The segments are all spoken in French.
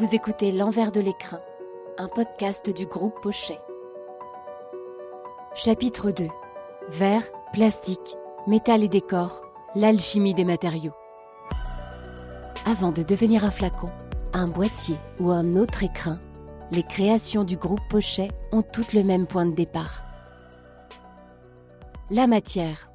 Vous écoutez L'envers de l'écrin, un podcast du groupe Pochet. Chapitre 2 Verre, plastique, métal et décor, l'alchimie des matériaux. Avant de devenir un flacon, un boîtier ou un autre écrin, les créations du groupe Pochet ont toutes le même point de départ. La matière.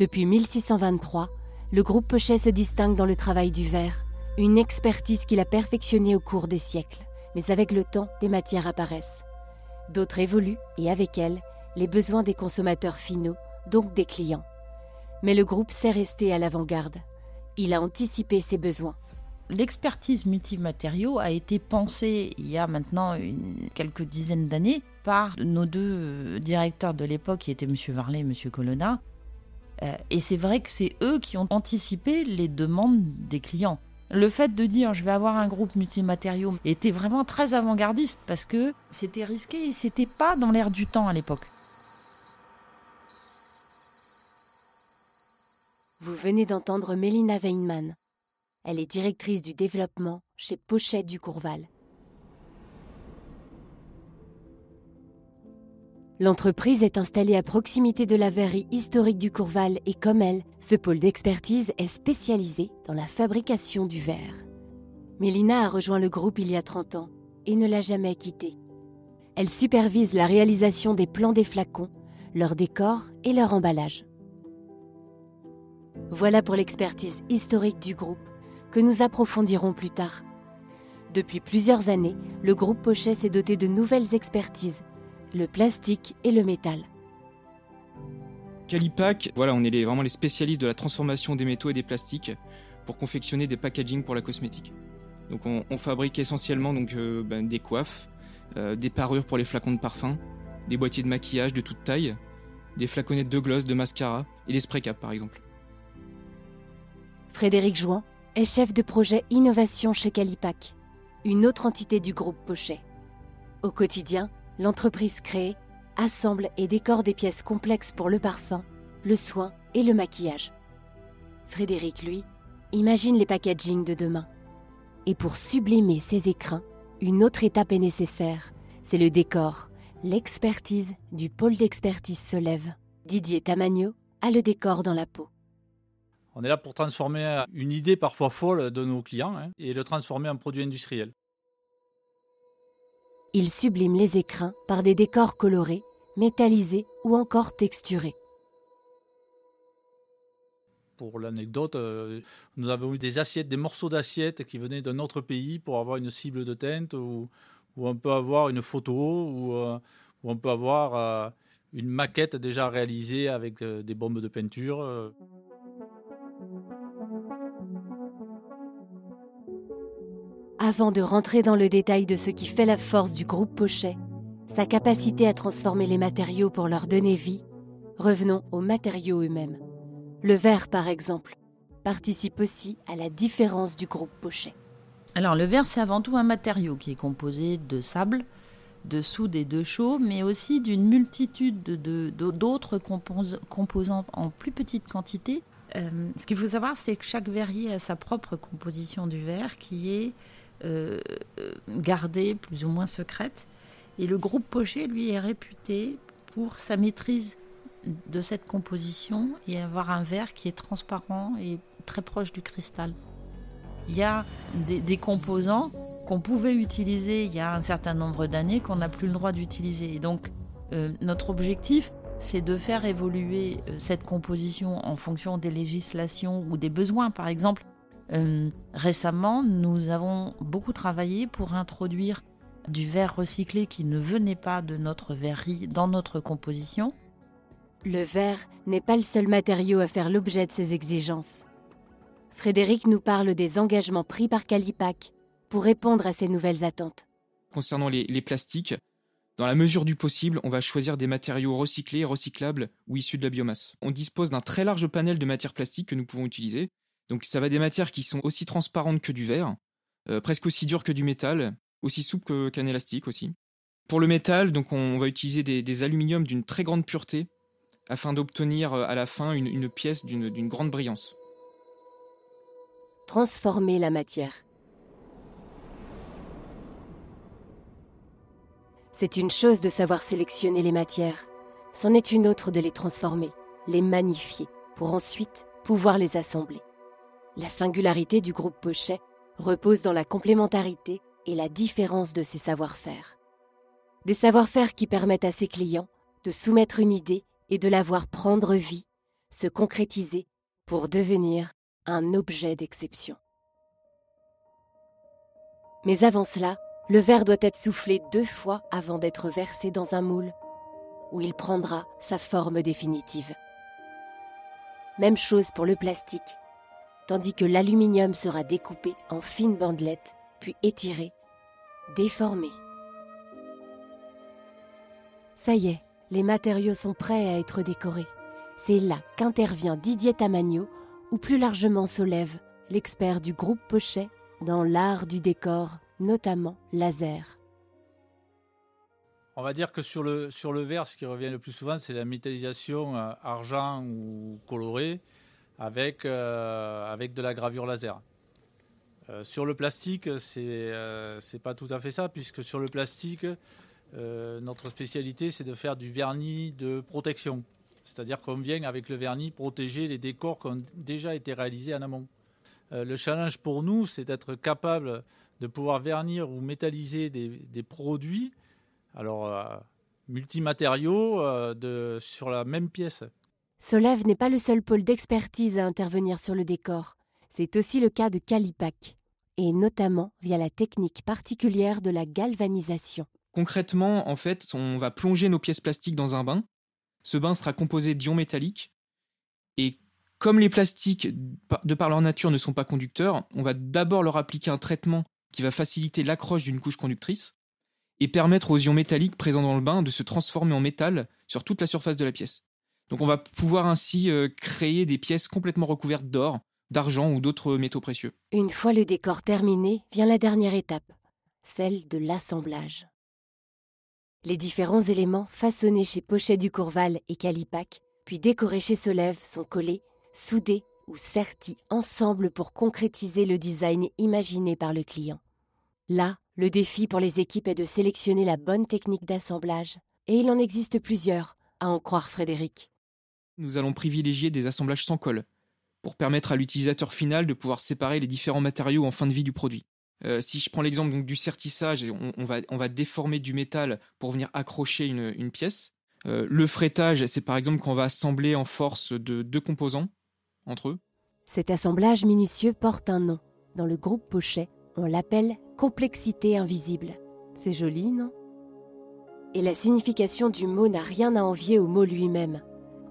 Depuis 1623, le groupe Pochet se distingue dans le travail du verre, une expertise qu'il a perfectionnée au cours des siècles. Mais avec le temps, des matières apparaissent. D'autres évoluent et avec elles, les besoins des consommateurs finaux, donc des clients. Mais le groupe s'est resté à l'avant-garde. Il a anticipé ses besoins. L'expertise multimatériaux a été pensée il y a maintenant quelques dizaines d'années par nos deux euh, directeurs de l'époque, qui étaient M. Varlet et M. Colonna. Euh, et c'est vrai que c'est eux qui ont anticipé les demandes des clients. Le fait de dire je vais avoir un groupe multimatériaux était vraiment très avant-gardiste parce que c'était risqué et c'était pas dans l'air du temps à l'époque. Vous venez d'entendre Mélina Weinmann. Elle est directrice du développement chez Pochette du Courval. L'entreprise est installée à proximité de la verrerie historique du Courval et comme elle, ce pôle d'expertise est spécialisé dans la fabrication du verre. Mélina a rejoint le groupe il y a 30 ans et ne l'a jamais quitté. Elle supervise la réalisation des plans des flacons, leur décor et leur emballage. Voilà pour l'expertise historique du groupe que nous approfondirons plus tard. Depuis plusieurs années, le groupe Pochet s'est doté de nouvelles expertises le plastique et le métal. Calipac, voilà, on est vraiment les spécialistes de la transformation des métaux et des plastiques pour confectionner des packaging pour la cosmétique. Donc on, fabrique essentiellement donc, euh, ben, des coiffes, euh, des parures pour les flacons de parfum, des boîtiers de maquillage de toute taille, des flaconnettes de gloss, de mascara et des spray caps par exemple. Frédéric Jouan est chef de projet innovation chez Calipac, une autre entité du groupe Pochet. Au quotidien, l'entreprise crée, assemble et décore des pièces complexes pour le parfum, le soin et le maquillage. Frédéric, lui, imagine les packaging de demain. Et pour sublimer ces écrins, une autre étape est nécessaire, c'est le décor. L'expertise du pôle d'expertise se lève. Didier Tamagno a le décor dans la peau. On est là pour transformer une idée parfois folle de nos clients hein, et le transformer en produit industriel. Il sublime les écrins par des décors colorés, métallisés ou encore texturés. Pour l'anecdote, euh, nous avons eu des assiettes, des morceaux d'assiettes qui venaient d'un autre pays pour avoir une cible de teinte ou, on peut avoir une photo ou, euh, on peut avoir euh, une maquette déjà réalisée avec des bombes de peinture. Avant de rentrer dans le détail de ce qui fait la force du groupe Pochet, sa capacité à transformer les matériaux pour leur donner vie, revenons aux matériaux eux-mêmes. Le verre, par exemple, participe aussi à la différence du groupe Pochet. Alors le verre, c'est avant tout un matériau qui est composé de sable, de soude et de chaux, mais aussi d'une multitude d'autres composants en plus petite quantité. Euh, ce qu'il faut savoir, c'est que chaque verrier a sa propre composition du verre qui est euh, gardée, plus ou moins secrète. Et le groupe Pochet, lui, est réputé pour sa maîtrise de cette composition et avoir un verre qui est transparent et très proche du cristal. Il y a des, composants qu'on pouvait utiliser il y a un certain nombre d'années qu'on n'a plus le droit d'utiliser. Et donc, euh, notre objectif, c'est de faire évoluer euh, cette composition en fonction des législations ou des besoins. Par exemple, euh, récemment, nous avons beaucoup travaillé pour introduire du verre recyclé qui ne venait pas de notre verrerie dans notre composition. Le verre n'est pas le seul matériau à faire l'objet de ces exigences. Frédéric nous parle des engagements pris par Calipac pour répondre à ces nouvelles attentes. Concernant les, les plastiques, dans la mesure du possible, on va choisir des matériaux recyclés, recyclables ou issus de la biomasse. On dispose d'un très large panel de matières plastiques que nous pouvons utiliser, donc ça va des matières qui sont aussi transparentes que du verre, euh, presque aussi dures que du métal, aussi souples qu'un élastique aussi. Pour le métal, donc on va utiliser des, aluminiums d'une très grande pureté, afin d'obtenir à la fin une pièce d'une grande brillance. Transformer la matière. C'est une chose de savoir sélectionner les matières, c'en est une autre de les transformer, les magnifier, pour ensuite pouvoir les assembler. La singularité du groupe Pochet repose dans la complémentarité et la différence de ses savoir-faire. Des savoir-faire qui permettent à ses clients de soumettre une idée et de la voir prendre vie, se concrétiser pour devenir un objet d'exception. Mais avant cela, le verre doit être soufflé deux fois avant d'être versé dans un moule, où il prendra sa forme définitive. Même chose pour le plastique, tandis que l'aluminium sera découpé en fines bandelettes, puis étiré, déformé. Ça y est, les matériaux sont prêts à être décorés. C'est là qu'intervient Didier Tamagno, ou plus largement Solève, l'expert du groupe Pochet dans l'art du décor, notamment laser. On va dire que sur le, sur verre, ce qui revient le plus souvent, c'est la métallisation euh, argent ou coloré avec, euh, avec de la gravure laser. Euh, sur le plastique, c'est n'est pas tout à fait ça, puisque sur le plastique, notre spécialité, c'est de faire du vernis de protection. C'est-à-dire qu'on vient avec le vernis protéger les décors qui ont déjà été réalisés en amont. le challenge pour nous, c'est d'être capable de pouvoir vernir ou métalliser des, des produits alors euh, multimatériaux euh, de, sur la même pièce. Solève n'est pas le seul pôle d'expertise à intervenir sur le décor. C'est aussi le cas de Calipac, et notamment via la technique particulière de la galvanisation. Concrètement, en fait, on va plonger nos pièces plastiques dans un bain. Ce bain sera composé d'ions métalliques. Et comme les plastiques, de par leur nature, ne sont pas conducteurs, on va d'abord leur appliquer un traitement qui va faciliter l'accroche d'une couche conductrice et permettre aux ions métalliques présents dans le bain de se transformer en métal sur toute la surface de la pièce. Donc on va pouvoir ainsi euh, créer des pièces complètement recouvertes d'or, d'argent ou d'autres métaux précieux. Une fois le décor terminé, vient la dernière étape, celle de l'assemblage. Les différents éléments façonnés chez Pochet du Courval et Calipac, puis décorés chez Solève, sont collés, soudés ou sertis ensemble pour concrétiser le design imaginé par le client. Là, le défi pour les équipes est de sélectionner la bonne technique d'assemblage. Et il en existe plusieurs, à en croire Frédéric. Nous allons privilégier des assemblages sans colle, pour permettre à l'utilisateur final de pouvoir séparer les différents matériaux en fin de vie du produit. Euh, si je prends l'exemple du sertissage, on, va, on, va, déformer du métal pour venir accrocher une, pièce. Euh, le frettage, c'est par exemple qu'on va assembler en force de deux composants entre eux. Cet assemblage minutieux porte un nom. Dans le groupe Pochet, on l'appelle complexité invisible. C'est joli, non? Et la signification du mot n'a rien à envier au mot lui-même.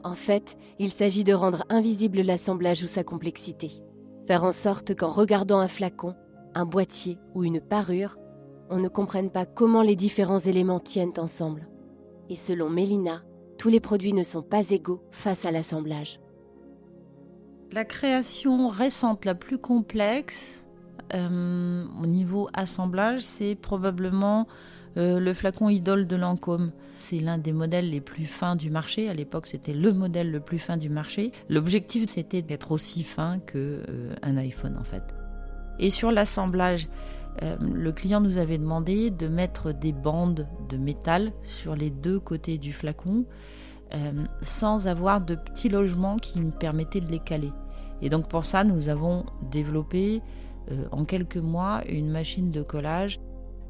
En fait, il s'agit de rendre invisible l'assemblage ou sa complexité. Faire en sorte qu'en regardant un flacon, un boîtier ou une parure, on ne comprenne pas comment les différents éléments tiennent ensemble. Et selon Mélina, tous les produits ne sont pas égaux face à l'assemblage. La création récente la plus complexe, euh, au niveau assemblage, c'est probablement euh, le flacon idole de Lancôme. C'est l'un des modèles les plus fins du marché. À l'époque, c'était le modèle le plus fin du marché. L'objectif, c'était d'être aussi fin qu'un euh, iPhone, en fait. Et sur l'assemblage, le client nous avait demandé de mettre des bandes de métal sur les deux côtés du flacon sans avoir de petits logements qui nous permettaient de les caler. Et donc pour ça, nous avons développé euh, en quelques mois une machine de collage.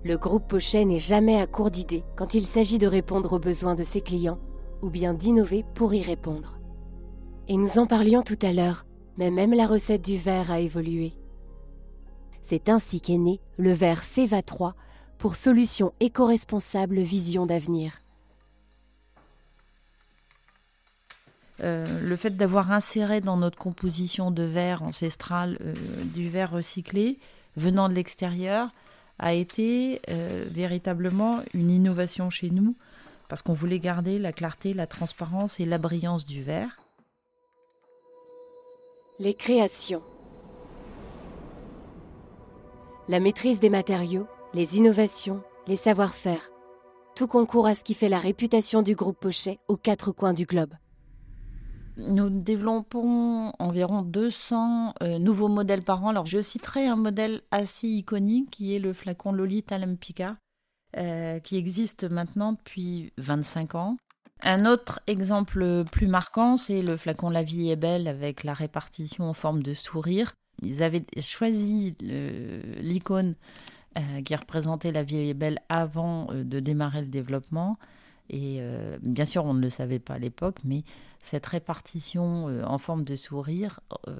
Le groupe Pochet n'est jamais à court d'idées quand il s'agit de répondre aux besoins de ses clients ou bien d'innover pour y répondre. Et nous en parlions tout à l'heure, mais même la recette du verre a évolué. C'est ainsi qu'est né le verre Ceva 3 pour solution éco-responsable vision d'avenir. Euh, le fait d'avoir inséré dans notre composition de verre ancestral euh, du verre recyclé venant de l'extérieur a été euh, véritablement une innovation chez nous parce qu'on voulait garder la clarté, la transparence et la brillance du verre. Les créations. La maîtrise des matériaux, les innovations, les savoir-faire. Tout concourt à ce qui fait la réputation du groupe Pochet aux quatre coins du globe. Nous développons environ 200 euh, nouveaux modèles par an. Alors, je citerai un modèle assez iconique qui est le flacon Lolita Lampica, euh, qui existe maintenant depuis 25 ans. Un autre exemple plus marquant, c'est le flacon La vie est belle avec la répartition en forme de sourire. Ils avaient choisi l'icône euh, qui représentait La vie est belle avant de démarrer le développement. Et euh, bien sûr, on ne le savait pas à l'époque, mais cette répartition euh, en forme de sourire euh,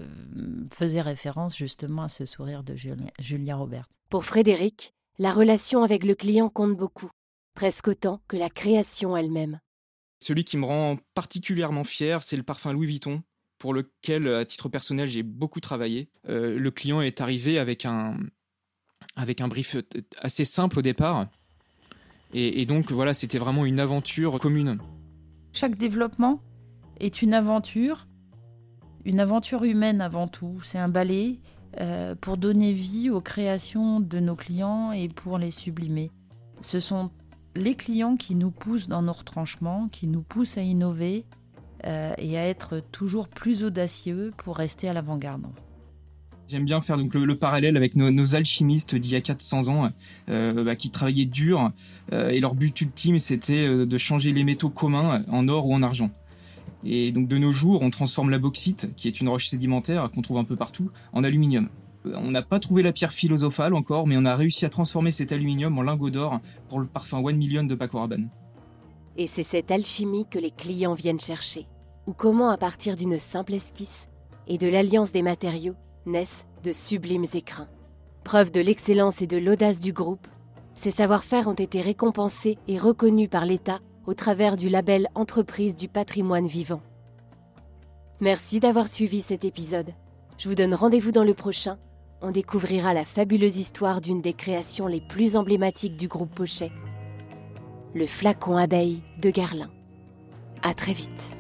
faisait référence justement à ce sourire de Julia, Julia Roberts. Pour Frédéric, la relation avec le client compte beaucoup, presque autant que la création elle-même. Celui qui me rend particulièrement fier, c'est le parfum Louis Vuitton, pour lequel, à titre personnel, j'ai beaucoup travaillé. le client est arrivé avec un, avec un brief assez simple au départ, et, donc voilà, c'était vraiment une aventure commune. Chaque développement est une aventure, une aventure humaine avant tout. C'est un balai euh, pour donner vie aux créations de nos clients et pour les sublimer. Ce sont les clients qui nous poussent dans nos retranchements, qui nous poussent à innover euh, et à être toujours plus audacieux pour rester à l'avant-garde. J'aime bien faire donc le, parallèle avec nos, alchimistes d'il y a 400 ans, euh, bah, qui travaillaient dur euh, et leur but ultime c'était euh, de changer les métaux communs en or ou en argent. Et donc de nos jours, on transforme la bauxite, qui est une roche sédimentaire qu'on trouve un peu partout, en aluminium. On n'a pas trouvé la pierre philosophale encore, mais on a réussi à transformer cet aluminium en lingot d'or pour le parfum One Million de Paco Rabanne. Et c'est cette alchimie que les clients viennent chercher. Ou comment, à partir d'une simple esquisse et de l'alliance des matériaux, naissent de sublimes écrins. Preuve de l'excellence et de l'audace du groupe, ces savoir-faire ont été récompensés et reconnus par l'État au travers du label Entreprise du patrimoine vivant. Merci d'avoir suivi cet épisode. Je vous donne rendez-vous dans le prochain. On découvrira la fabuleuse histoire d'une des créations les plus emblématiques du groupe Pochet, le flacon abeille de Garlin. À très vite.